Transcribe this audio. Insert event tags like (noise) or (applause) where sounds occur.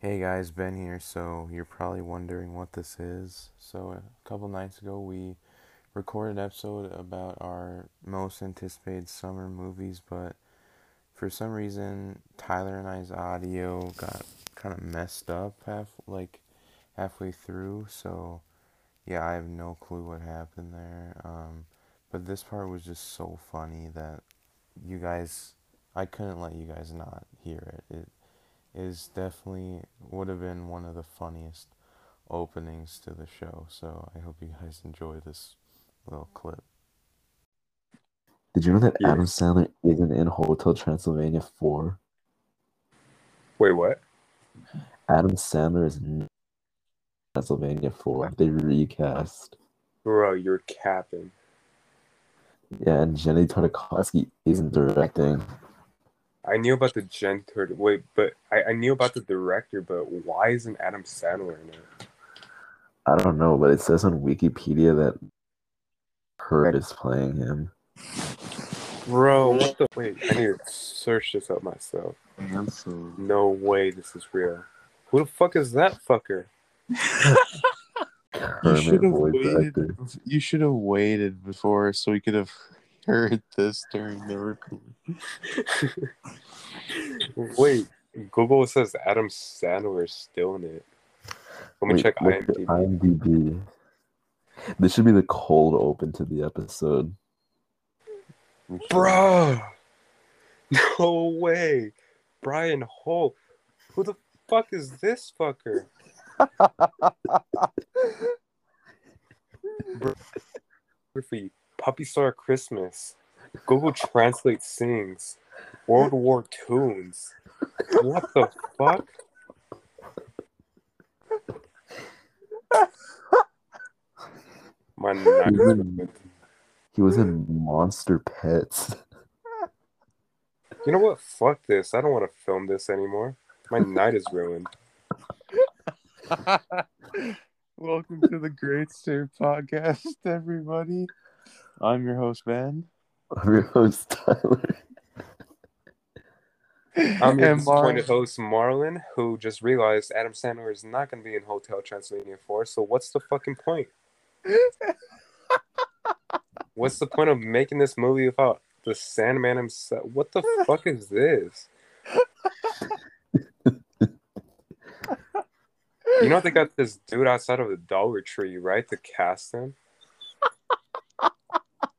Hey guys, Ben here. So you're probably wondering what this is. So a couple nights ago we recorded an episode about our most anticipated summer movies, but for some reason Tyler and I's audio got kind of messed up half like halfway through. So yeah, I have no clue what happened there. Um, but this part was just so funny that you guys I couldn't let you guys not hear it. It is definitely would have been one of the funniest openings to the show. So I hope you guys enjoy this little clip. Did you know that Yeah. Adam Sandler isn't in Hotel Transylvania 4? Wait, what? Adam Sandler is in Transylvania 4. They recast. Bro, you're capping. Yeah, and Genndy Tartakovsky isn't directing. I knew about the Gen Turd. Wait, but I, I knew about the director, but why isn't Adam Sandler in it? I don't know, but it says on Wikipedia that Hurt is playing him. Bro, what the? Wait, I need to search this up myself. No way, this is real. Who the fuck is that fucker? (laughs) You should have waited. actor. You should have waited before so we could have (laughs) heard this during the recording. (laughs) Wait, Google says Adam Sandler is still in it. Let me Wait, check IMDb. IMDb. This should be the cold open to the episode. Bro, (laughs) no way, Brian Hull. Who the fuck is this fucker? (laughs) Puppy Star Christmas, Google Translate sings, World War Toons. What the fuck? My He was night. in, he was in Monster Pets. You know what? Fuck this. I don't want to film this anymore. My night is ruined. (laughs) Welcome to the Great State Podcast, everybody. I'm your host, Ben. I'm your host, Tyler. I'm your disappointed host, Marlon, who just realized Adam Sandler is not going to be in Hotel Transylvania 4. So what's the fucking point? (laughs) What's the point of making this movie about the Sandman himself? What the (laughs) fuck is this? You know they got this dude outside of the Dollar Tree, right? To cast him.